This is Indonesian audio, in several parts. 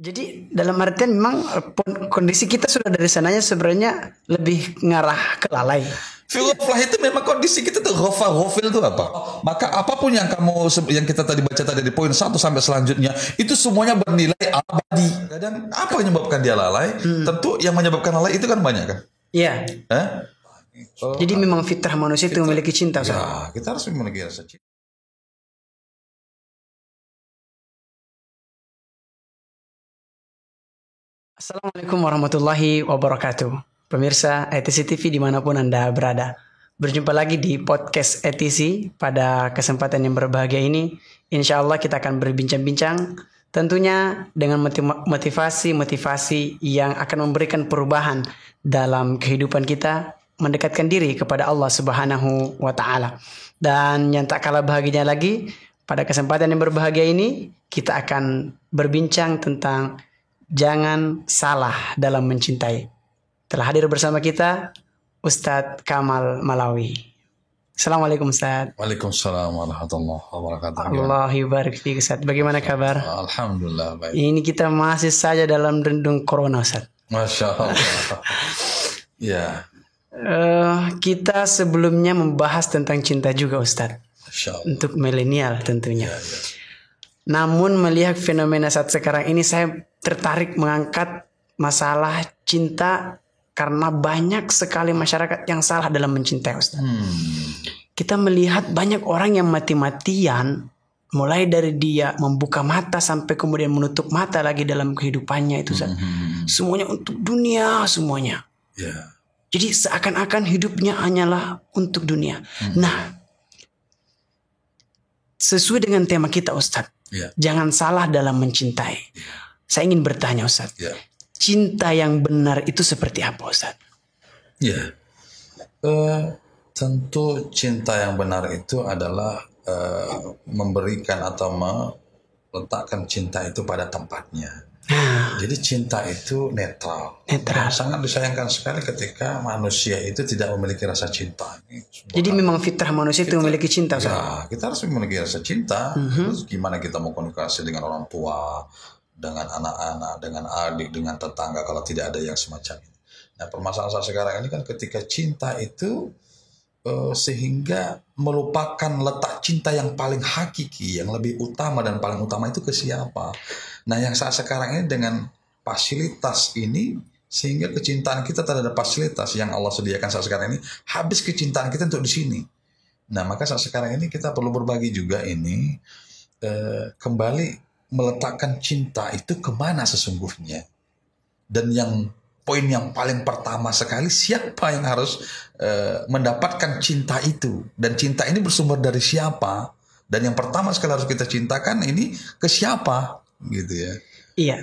Jadi dalam artian memang kondisi kita sudah dari sananya sebenarnya lebih ngarah ke lalai. Filoflah itu memang kondisi kita tuh ghafa ghafil itu apa? Maka apa pun yang kamu yang kita tadi baca tadi di poin satu sampai selanjutnya itu semuanya bernilai abadi. Kadang apa yang menyebabkan dia lalai? Tentu yang menyebabkan lalai itu kan banyak kan? Iya. Eh? Jadi memang fitrah manusia itu memiliki cinta. Ya, kita harus memiliki rasa cinta. Assalamualaikum warahmatullahi wabarakatuh. Pemirsa ETC TV di mana pun Anda berada. Berjumpa lagi di podcast ETC pada kesempatan yang berbahagia ini. Insya Allah kita akan berbincang-bincang tentunya dengan motiv- motivasi-motivasi yang akan memberikan perubahan dalam kehidupan kita mendekatkan diri kepada Allah Subhanahu wa taala. Dan yang tak kalah bahagianya lagi, pada kesempatan yang berbahagia ini kita akan berbincang tentang jangan salah dalam mencintai. Telah hadir bersama kita Ustadz Kamal Malawi. Assalamualaikum Ustadz. Waalaikumsalam warahmatullahi wabarakatuh. Allah yubarik fiik Ustadz. Bagaimana kabar? Alhamdulillah baik. Ini kita masih saja dalam rendung corona Ustadz. Masya Allah. ya, Eh, kita sebelumnya membahas tentang cinta juga Ustadz. Masya Allah. Untuk milenial tentunya. Ya, ya. Namun melihat fenomena saat sekarang ini saya tertarik mengangkat masalah cinta karena banyak sekali masyarakat yang salah dalam mencintai Ustaz. Hmm. Kita melihat banyak orang yang mati-matian mulai dari dia membuka mata sampai kemudian menutup mata lagi dalam kehidupannya itu Ustaz. Hmm. Semuanya untuk dunia semuanya. Ya. Jadi seakan-akan hidupnya hanyalah untuk dunia. Nah, sesuai dengan tema kita Ustadz, Ya. jangan salah dalam mencintai. Saya ingin bertanya Ustadz, Ya. cinta yang benar itu seperti apa Ustadz? Ya. Eh, tentu cinta yang benar itu adalah eh, memberikan atau meletakkan cinta itu pada tempatnya. Jadi cinta itu netral. Netral. Sangat disayangkan sekali ketika manusia itu tidak memiliki rasa cinta. Sebuah jadi memang fitrah manusia itu memiliki cinta. Ya, kita harus memiliki rasa cinta. Terus gimana kita mau komunikasi dengan orang tua, dengan anak-anak, dengan adik, dengan tetangga kalau tidak ada yang semacam ini. Nah, permasalahan sekarang ini kan ketika cinta itu eh, sehingga melupakan letak cinta yang paling hakiki, yang lebih utama dan paling utama itu ke siapa. Nah, yang saat sekarang ini dengan fasilitas ini sehingga kecintaan kita terhadap fasilitas yang Allah sediakan saat sekarang ini habis kecintaan kita untuk di sini. Nah, maka saat sekarang ini kita perlu berbagi juga ini eh, kembali meletakkan cinta itu ke mana sesungguhnya. Dan yang poin yang paling pertama sekali siapa yang harus eh, mendapatkan cinta itu dan cinta ini bersumber dari siapa dan yang pertama sekali harus kita cintakan ini ke siapa gitu ya. Iya.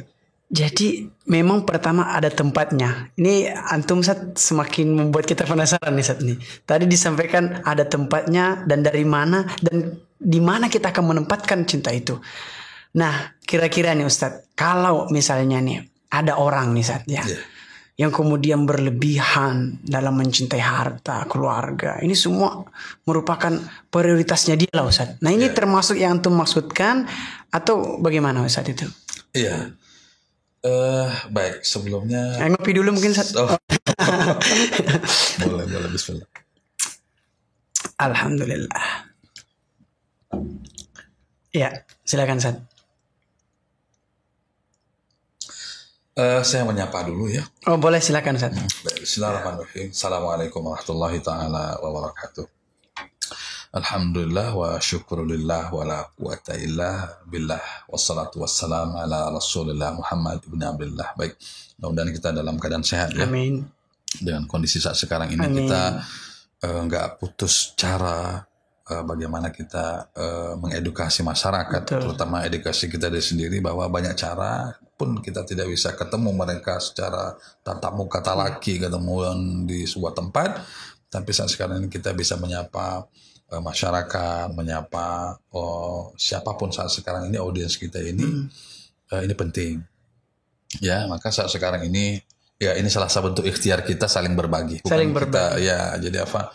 Jadi memang pertama ada tempatnya. Ini antum Ustadz semakin membuat kita penasaran nih Ustadz nih. Tadi disampaikan ada tempatnya dan dari mana dan di mana kita akan menempatkan cinta itu. Nah, kira-kira nih Ustadz, kalau misalnya nih ada orang nih Ustadz ya. Iya. Yang kemudian berlebihan dalam mencintai harta, keluarga. Ini semua merupakan prioritasnya dia lah Ustadz. Nah ini termasuk yang antum maksudkan atau bagaimana Ustadz itu? Iya. Eh baik sebelumnya Eh, ngopi dulu mungkin Ustadz. Oh. boleh boleh Bismillah. Alhamdulillah. Ya, silakan Ustadz. Eh, saya menyapa dulu ya. Oh boleh silakan Ustadz. Baik, Bismillahirrahmanirrahim. Assalamualaikum warahmatullahi taala wabarakatuh. Alhamdulillah wa syukurulillah wa la quwata illa billah wassalatu wassalam ala rasulillah Muhammad ibn Abdullah. Baik, mudah-mudahan kita dalam keadaan sehat ya. Amin. Dengan kondisi saat sekarang ini Amin. kita eh, nggak putus cara eh, bagaimana kita eh, mengedukasi masyarakat, Betul. terutama edukasi kita dari sendiri bahwa banyak cara pun kita tidak bisa ketemu mereka secara tatap muka talaki ketemu di sebuah tempat, tapi saat sekarang ini kita bisa menyapa eh, masyarakat, menyapa oh, siapa pun saat sekarang ini audiens kita ini eh, ini penting. Ya, maka saat sekarang ini ya ini salah satu bentuk ikhtiar kita saling berbagi. Saling kita ya jadi apa?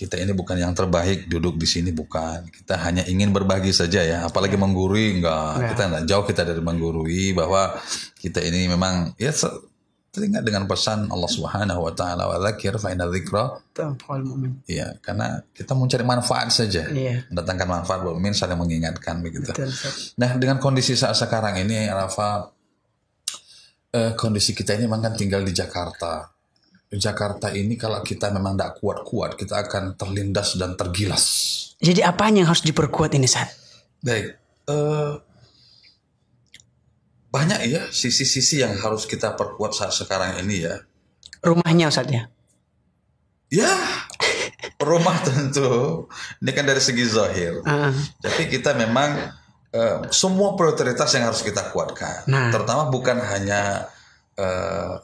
Kita ini bukan yang terbaik duduk di sini bukan. Kita hanya ingin berbagi saja ya. Apalagi menggurui enggak. Kita enggak jauh kita dari menggurui bahwa kita ini memang ya teringat dengan pesan Allah Subhanahu wa taala wa dzakir fa inna dzikra. Iya, karena kita mencari manfaat saja. Iya. Mendatangkan manfaat buat mukmin saling mengingatkan begitu. Betul. Nah, dengan kondisi saat sekarang ini Rafa eh, kondisi kita ini memang kan tinggal di Jakarta. Jakarta ini kalau kita memang tidak kuat-kuat, kita akan terlindas dan tergilas. Jadi apanya yang harus diperkuat ini, Sat? Baik. eh, banyak ya sisi-sisi yang harus kita perkuat saat sekarang ini ya. Rumahnya, Ustaz ya? Ya, rumah tentu. Ini kan dari segi zahir. Ah, Tapi kita memang eh, semua prioritas yang harus kita kuatkan. Nah. Terutama bukan hanya eh,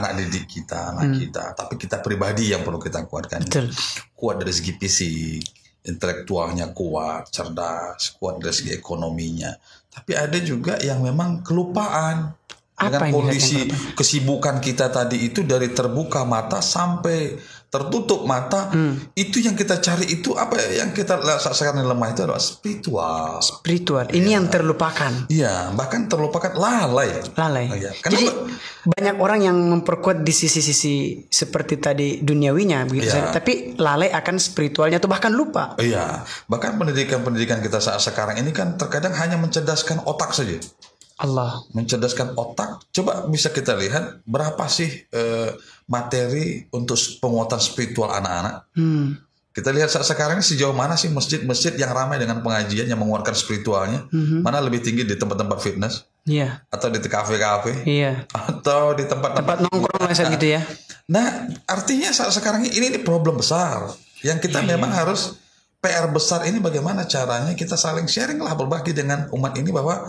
anak didik kita, anak kita, tapi kita pribadi yang perlu kita kuatkan. betul. Kuat dari segi fisik, intelektualnya kuat, cerdas, kuat dari segi ekonominya. Tapi ada juga yang memang kelupaan. Apa Dengan kondisi kesibukan kita tadi itu dari terbuka mata sampai tertutup mata, Hmm. itu yang kita cari itu apa ya? yang kita sekarang lemah itu adalah spiritual. Spiritual. Ini yang terlupakan. Iya, bahkan terlupakan lalai. Lalai. Oh, iya. Jadi banyak orang yang memperkuat di sisi-sisi seperti tadi duniawinya begitu saja. Tapi lalai akan spiritualnya atau bahkan lupa. Iya, bahkan pendidikan-pendidikan kita saat sekarang ini kan terkadang hanya mencerdaskan otak saja. Allah. Mencerdaskan otak, coba bisa kita lihat berapa sih eh, materi untuk penguatan spiritual anak-anak. Hmm. Kita lihat saat sekarang ini sejauh mana sih masjid-masjid yang ramai dengan pengajian yang menguatkan spiritualnya, mana lebih tinggi di tempat-tempat fitness Iya. atau di kafe-kafe Iya. atau di tempat-tempat Tempat nongkrong lah gitu ya. Nah, artinya saat sekarang ini ini problem besar yang kita memang harus PR besar ini bagaimana caranya kita saling sharing lah berbagi dengan umat ini bahwa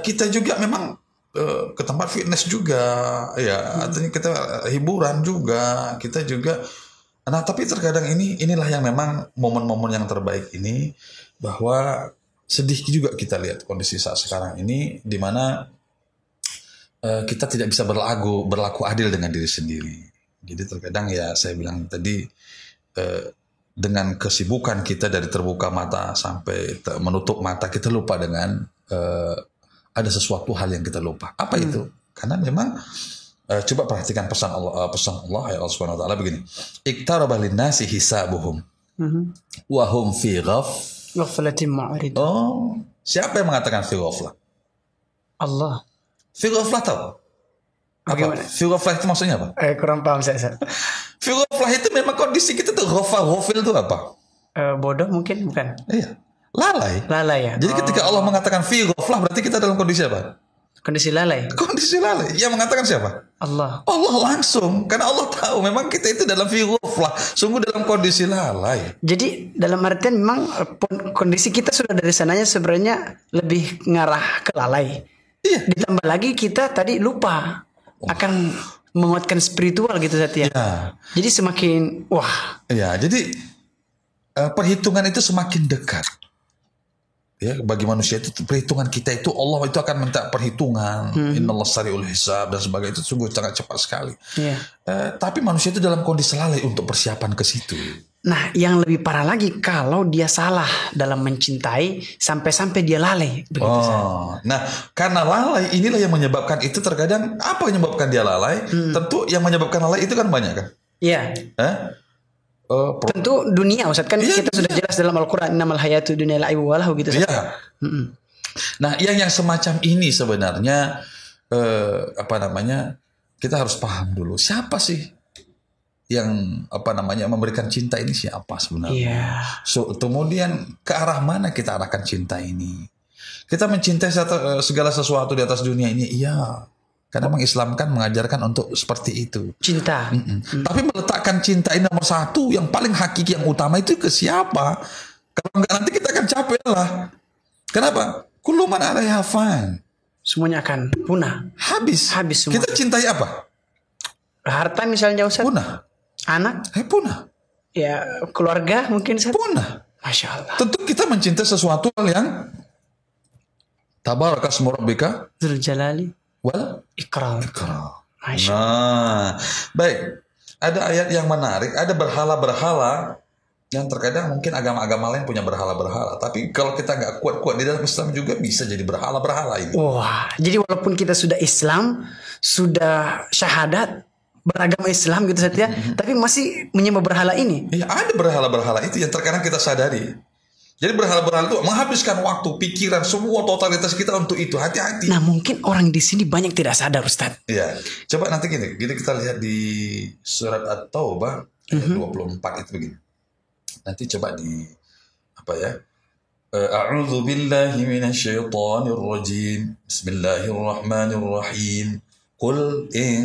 kita juga memang eh, ke tempat fitness juga. Ya artinya kita eh, hiburan juga. Kita juga nah tapi terkadang ini inilah yang memang momen-momen yang terbaik ini bahwa sedih juga kita lihat kondisi saat sekarang ini di mana eh, kita tidak bisa berlagu berlaku adil dengan diri sendiri. Jadi terkadang ya saya bilang tadi eh, dengan kesibukan kita dari terbuka mata sampai menutup mata kita lupa dengan eh, ada sesuatu hal yang kita lupa. Apa itu? Karena memang eh, coba perhatikan pesan Allah eh, pesan Allah ya Allah Subhanahu wa taala begini. Iktaraba linnasi hisabuhum Mhm. wa hum fi ghaf. Ghaflatin ma'rid. Oh, siapa yang mengatakan fi ghaflah? Allah. Fi ghaflah tahu? Apa? Fi ghaflah itu maksudnya apa? Eh, kurang paham saya. Ustaz. Fi ghaflah itu memang kondisi kita tuh ghafah, ghafil itu apa? Eh, bodoh mungkin bukan. Iya, lalai. Lalai ya. Jadi ketika Allah mengatakan fi ghaflah berarti kita dalam kondisi apa? Kondisi lalai. Kondisi lalai. Yang mengatakan siapa? Allah. Allah langsung. Karena Allah tahu memang kita itu dalam fi ghaflah, sungguh dalam kondisi lalai. Jadi dalam artian memang kondisi kita sudah dari sananya sebenarnya lebih ngarah ke lalai. Iya. Ditambah lagi kita tadi lupa akan menguatkan spiritual gitu Satya. Ya. Jadi semakin wah Ya, jadi eh, perhitungan itu semakin dekat. Ya, bagi manusia itu perhitungan kita itu Allah itu akan minta perhitungan. Innallah sariul hisab dan sebagainya itu sungguh sangat cepat sekali. Iya. Eh, tapi manusia itu dalam kondisi lalai untuk persiapan ke situ. Nah, yang lebih parah lagi kalau dia salah dalam mencintai sampai-sampai dia lalai. Begitu. Oh, nah karena lalai inilah yang menyebabkan itu terkadang apa yang menyebabkan dia lalai? Tentu yang menyebabkan lalai itu kan banyak kan? Iya. Eh? Eh, pro- Tentu dunia Ustaz kan Iya, kita sudah jelas dalam Al-Qur'an innamal hayatu dunya la'ibu walahu gitu. Iya. Nah, yang yang semacam ini sebenarnya eh, apa namanya? Kita harus paham dulu siapa sih yang apa namanya memberikan cinta ini siapa sebenarnya? Iya. So, kemudian ke arah mana kita arahkan cinta ini? Kita mencintai eh, segala sesuatu di atas dunia ini, iya. Karena memang Islam kan mengajarkan untuk seperti itu. Cinta. Mm-mm. Tapi meletakkan cinta ini nomor satu, yang paling hakiki, yang utama itu ke siapa? Kalau enggak nanti kita akan capek lah. Kenapa? Kuluman alaiha fan. Semuanya akan punah. Habis. Habis semua. Kita cintai apa? Harta misalnya Ustaz, Punah. anak, Eh, punah. ya keluarga mungkin Ustaz. Punah. Masya Allah. Tentu kita mencintai sesuatu yang tabaraka asmu rabbika Dzul Jalali wal Ikram. ikram. Masya Nah, baik. Ada ayat yang menarik. Ada berhala-berhala yang terkadang mungkin agama-agama lain punya berhala-berhala, tapi kalau kita nggak kuat-kuat di dalam Islam juga bisa jadi berhala-berhala ini. Wah, jadi walaupun kita sudah Islam, sudah syahadat, beragama Islam gitu saja, tapi masih menyembah berhala ini. Ya ada berhala-berhala itu yang terkadang kita sadari. Jadi berhala-berhala itu menghabiskan waktu, pikiran, semua totalitas kita untuk itu. Hati-hati. Nah, mungkin orang di sini banyak tidak sadar, Ustaz. Iya. Coba nanti gini, gini kita lihat di surat At-Taubah ayat 24 itu begini. Nanti coba di apa ya? Eh, A'udzu billahi minasyaitonir rajim. Bismillahirrahmanirrahim. Qul in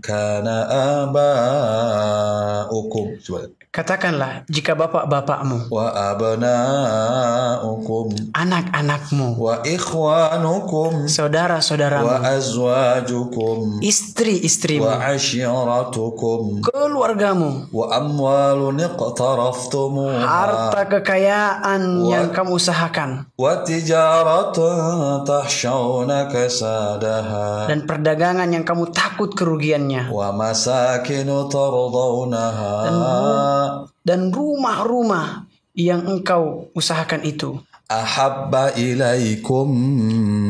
kana aba'ukum. Coba. Katakanlah, jika bapak-bapakmu, Wa abna'ukum. anak-anakmu, wa ikhwanukum. wa saudara-saudaramu, azwajukum. istri-istrimu, wa ashiratukum keluargamu, wa amwalun iqtaraftumuha. harta kekayaan Wa- yang kamu usahakan, wa tijaratan tahshawna kasadaha. Dan perdagangan yang kamu takut kerugiannya, wa masakinu tardawnaha. Dan rumah-rumah yang engkau usahakan itu. Ahabba ilaikum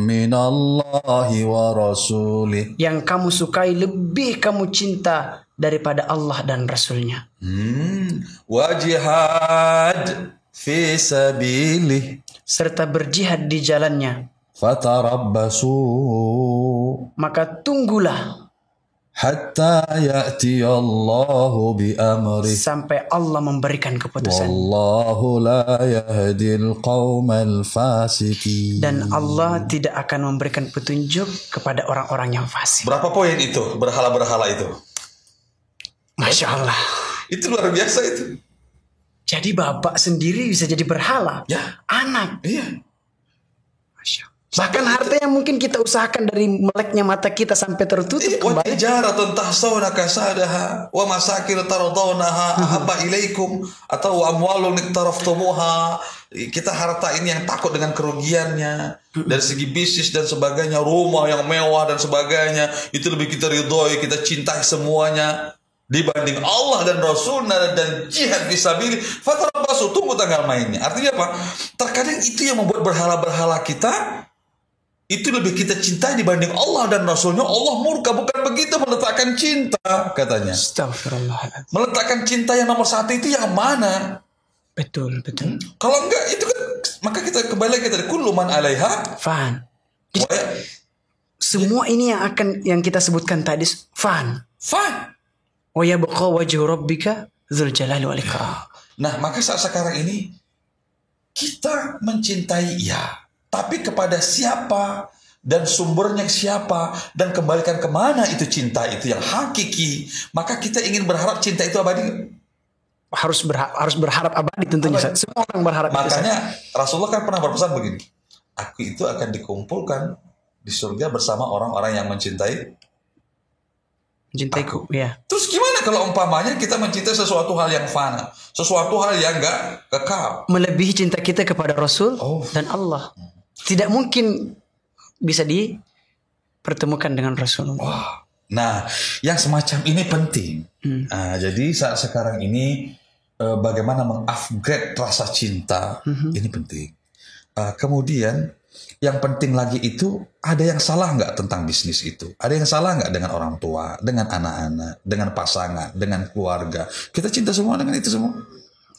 minallahi wa rasulih yang kamu sukai lebih kamu cinta daripada Allah dan Rasulnya. Hmm. wa jihad fi sabilih. Serta berjihad di jalannya fatarabbasu maka tunggulah hatta ya'ti Allahu bi amrih sampai Allah memberikan keputusan wallahu la yahdil qaumal fasikin dan Allah tidak akan memberikan petunjuk kepada orang-orang yang fasik. berapa poin itu berhala-berhala itu Masya Allah. itu luar biasa itu Jadi bapak sendiri bisa jadi berhala. ya Anak. iya. Bahkan harta yang mungkin kita usahakan dari meleknya mata kita sampai tertutup kembali. tijaratun tahsawna kasadaha wa masakin tardawnaha ahabba ilaikum atau wa amwalun iqtaraftumuha kita harta ini yang takut dengan kerugiannya. Dari segi bisnis dan sebagainya rumah yang mewah dan sebagainya itu lebih kita ridhoi kita cintai semuanya dibanding Allah dan Rasulnya dan jihad fisabilillah fatarabbasu tunggu tanggal mainnya. Artinya apa? Terkadang itu yang membuat berhala-berhala kita itu lebih kita cintai dibanding Allah dan Rasulnya Allah murka bukan begitu meletakkan cinta katanya Astagfirullah. meletakkan cinta yang nomor satu itu yang mana Betul, betul. kalau enggak itu kan maka kita kembali tadi kullu man alaiha Fan. ya- Semua ini yang akan yang kita sebutkan tadi fan. fan Wa yabqa wajhu rabbika dzul jalali wal ikram. nah maka saat sekarang ini kita mencintai ya tapi kepada siapa dan sumbernya siapa dan kembalikan ke mana itu cinta itu yang hakiki maka kita ingin berharap cinta itu abadi Harus berharap, harus berharap abadi tentunya. Abadi. Semua orang berharap itu. Makanya Rasulullah kan pernah berpesan begini. Aku itu akan dikumpulkan di surga bersama orang-orang yang mencintai. Mencintaiku, ya. Terus gimana kalau umpamanya kita mencintai sesuatu hal yang fana, sesuatu hal yang enggak kekal? Melebihi cinta kita kepada Rasul Oh. dan Allah. Tidak mungkin bisa dipertemukan dengan Rasulullah. Wah. Nah, yang semacam ini penting. Hmm. Nah, jadi saat sekarang ini eh, bagaimana mengupgrade rasa cinta ini penting. Eh, kemudian yang penting lagi itu ada yang salah nggak tentang bisnis itu? Ada yang salah nggak dengan orang tua, dengan anak-anak, dengan pasangan, dengan keluarga? Kita cinta semua dengan itu semua.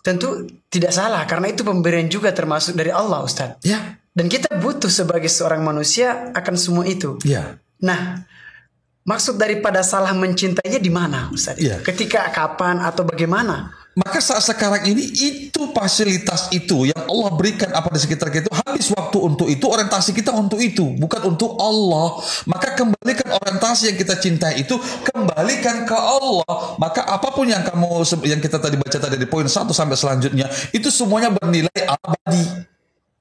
Tentu tidak salah karena itu pemberian juga termasuk dari Allah, Ustaz. Ya, Dan kita butuh sebagai seorang manusia akan semua itu. ya. Nah, maksud daripada salah mencintainya di mana, Ustaz? Iya. Ketika kapan atau bagaimana? Maka saat sekarang ini itu fasilitas itu yang Allah berikan apa di sekitar kita habis waktu untuk itu orientasi kita untuk itu bukan untuk Allah. Maka kembalikan orientasi yang kita cintai itu kembalikan ke Allah. Maka apa pun yang kamu yang kita tadi baca tadi di poin 1 sampai selanjutnya itu semuanya bernilai abadi.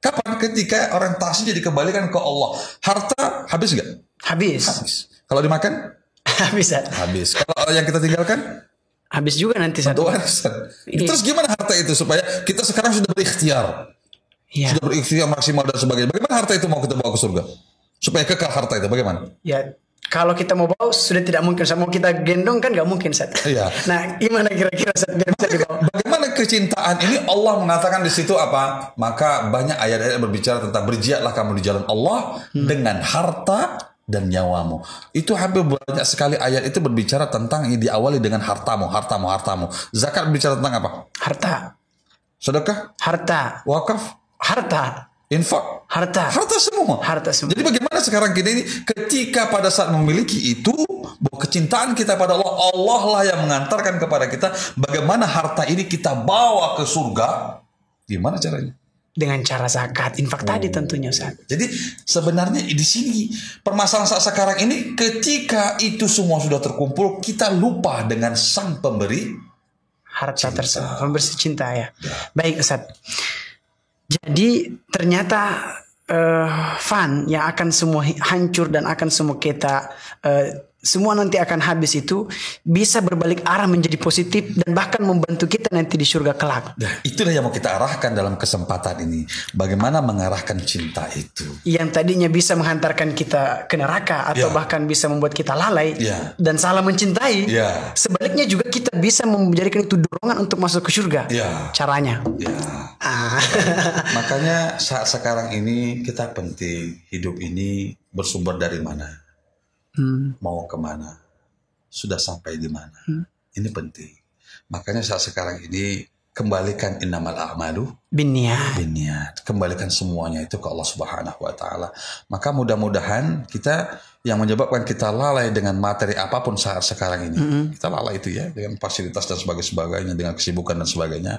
Kapan? Ketika orientasinya dikembalikan ke Allah. Harta habis nggak? Habis. habis. Kalau dimakan? Habis, Ustaz. habis. Kalau yang kita tinggalkan Habis juga nanti satu. Tuhan Ini- Terus gimana harta itu supaya kita sekarang sudah berikhtiar, Ya. sudah berikhtiar maksimal dan sebagainya. Bagaimana harta itu mau kita bawa ke surga? Supaya kekal harta itu bagaimana? Ya, kalau kita mau bawa sudah tidak mungkin. Ustaz. Mau kita gendong kan nggak mungkin, Ustaz. Iya. Nah, gimana kira-kira Ustaz biar bisa dibawa? Bagaimana kecintaan ini Allah mengatakan di situ apa? Maka banyak ayat-ayat berbicara tentang berjihadlah kamu di jalan Allah dengan harta dan nyawamu. Itu hampir banyak sekali ayat itu berbicara tentang ini diawali dengan hartamu, hartamu, hartamu. Zakat berbicara tentang apa? Harta. Sedekah, Harta. wakaf, Harta. infak, Harta. harta semua. Harta semua. Jadi bagaimana sekarang kita ini ketika pada saat memiliki itu bahwa kecintaan kita pada Allah Allah lah yang mengantarkan kepada kita bagaimana harta ini kita bawa ke surga gimana caranya? Dengan cara zakat. Infak tadi tentunya Ustaz. Jadi sebenarnya di sini permasalahan saat sekarang ini ketika itu semua sudah terkumpul kita lupa dengan sang pemberi Harta tersebut. Pembersih cinta ya. Baik Ustaz. Jadi ternyata eh, fun yang akan semua hancur dan akan semua kita eh, semua nanti akan habis itu bisa berbalik arah menjadi positif dan bahkan membantu kita nanti di surga kelak. Nah, itulah yang mau kita arahkan dalam kesempatan ini. Bagaimana mengarahkan cinta itu. Yang tadinya bisa menghantarkan kita ke neraka atau Ya. bahkan bisa membuat kita lalai Ya. dan salah mencintai. Ya. Sebaliknya juga kita bisa menjadikan itu dorongan untuk masuk ke surga. Ya. Caranya. Ya. Ah. Makanya saat sekarang ini kita penting hidup ini bersumber dari mana, Hmm. mau ke mana, sudah sampai di mana. Ini penting. Makanya saat sekarang ini kembalikan innamal a'malu Biniat. biniat. Kembalikan semuanya itu ke Allah Subhanahu wa taala. Maka mudah-mudahan kita yang menyebabkan kita lalai dengan materi apa pun saat sekarang ini. Kita lalai itu ya dengan fasilitas dan sebagainya dengan kesibukan dan sebagainya.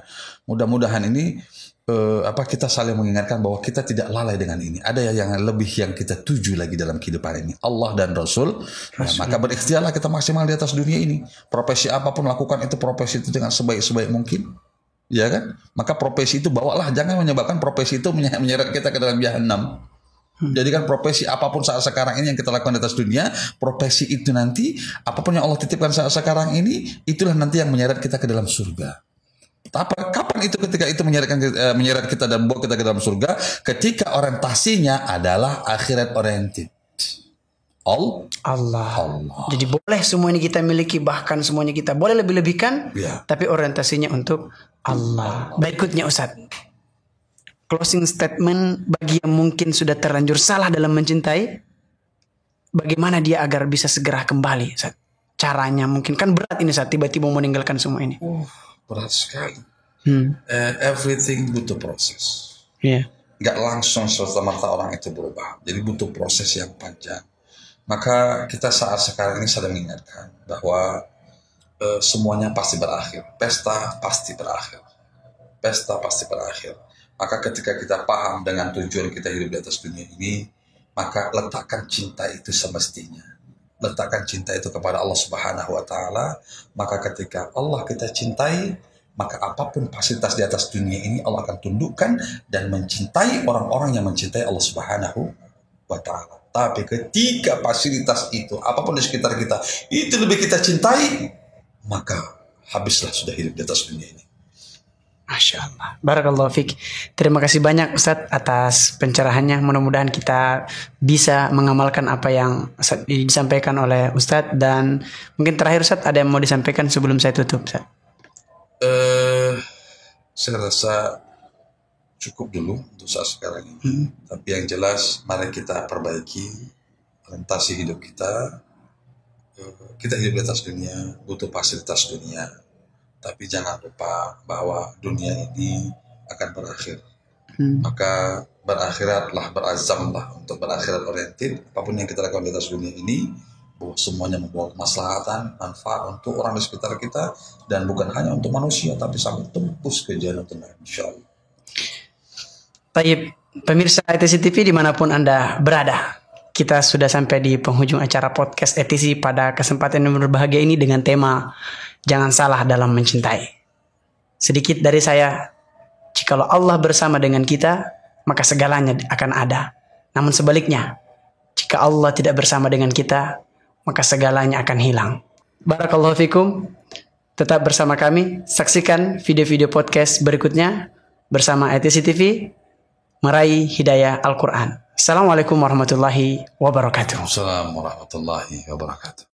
Mudah-mudahan ini eh, apa kita saling mengingatkan bahwa kita tidak lalai dengan ini. Ada yang lebih yang kita tuju lagi dalam kehidupan ini. Allah dan Rasul. Ya, maka berikhtiarlah kita maksimal di atas dunia ini. Profesi apa pun lakukan itu profesi itu dengan sebaik-sebaik mungkin. Ya kan? Maka profesi itu bawalah jangan menyebabkan profesi itu menye- menyeret kita ke dalam jahanam. Jadi kan profesi apa pun saat sekarang ini yang kita lakukan di atas dunia, profesi itu nanti apa pun yang Allah titipkan saat sekarang ini, itulah nanti yang menyeret kita ke dalam surga. Apa, kapan itu ketika itu menyeretkan eh, menyeret kita dan membawa kita ke dalam surga? Ketika orientasinya adalah akhirat oriented. All Allah. Allah. Jadi boleh semua ini kita miliki bahkan semuanya kita boleh lebih-lebihkan Ya. tapi orientasinya untuk Allah. Berikutnya Ustaz. Closing statement bagi yang mungkin sudah terlanjur salah dalam mencintai bagaimana dia agar bisa segera kembali Ustaz? Caranya mungkin kan berat ini saat tiba-tiba mau meninggalkan semua ini. Uh, berat sekali. Hmm. Eh, everything butuh proses. Iya. nggak langsung serta merta orang itu berubah. Jadi butuh proses yang panjang. Maka kita saat sekarang ini sedang mengingatkan bahwa eh, semuanya pasti berakhir. Pesta pasti berakhir. Pesta pasti berakhir. Maka ketika kita paham dengan tujuan kita hidup di atas dunia ini, maka letakkan cinta itu semestinya. Letakkan cinta itu kepada Allah Subhanahu wa taala, maka ketika Allah kita cintai, maka apa pun fasilitas di atas dunia ini Allah akan tundukkan dan mencintai orang-orang yang mencintai Allah Subhanahu wa taala. Tapi ketika fasilitas itu apa pun di sekitar kita itu lebih kita cintai, maka habislah sudah hidup di atas dunia ini. Masya Allah. Barakallahu Fik. Terima kasih banyak Ustadz atas pencerahannya. Mudah-mudahan kita bisa mengamalkan apa yang disampaikan oleh Ustadz. Dan mungkin terakhir Ustadz ada yang mau disampaikan sebelum saya tutup Ustadz. Eh, saya rasa cukup dulu untuk saat sekarang ini. Tapi yang jelas, mari kita perbaiki orientasi hidup kita. Eh, Kita hidup di atas dunia, butuh fasilitas dunia. Tapi jangan lupa bahwa dunia ini akan berakhir. Hmm. Maka berakhiratlah, berazamlah untuk berakhirat oriented. Apa pun yang kita lakukan di atas dunia ini, bahwa semuanya membawa kemaslahatan, manfaat untuk orang di sekitar kita, dan bukan hanya untuk manusia, tapi sampai tembus ke jannatul naim, insya Allah. Taib, pemirsa ETC TV di mana pun Anda berada. Kita sudah sampai di penghujung acara podcast ETC pada kesempatan yang berbahagia ini dengan tema Jangan salah dalam mencintai. Sedikit dari saya, jikalau Allah bersama dengan kita, maka segalanya akan ada. Namun sebaliknya, jika Allah tidak bersama dengan kita, maka segalanya akan hilang. Barakallahu fikum. Tetap bersama kami, saksikan video-video podcast berikutnya bersama ETC TV meraih hidayah Al-Quran. Assalamualaikum warahmatullahi wabarakatuh. Assalamualaikum warahmatullahi wabarakatuh.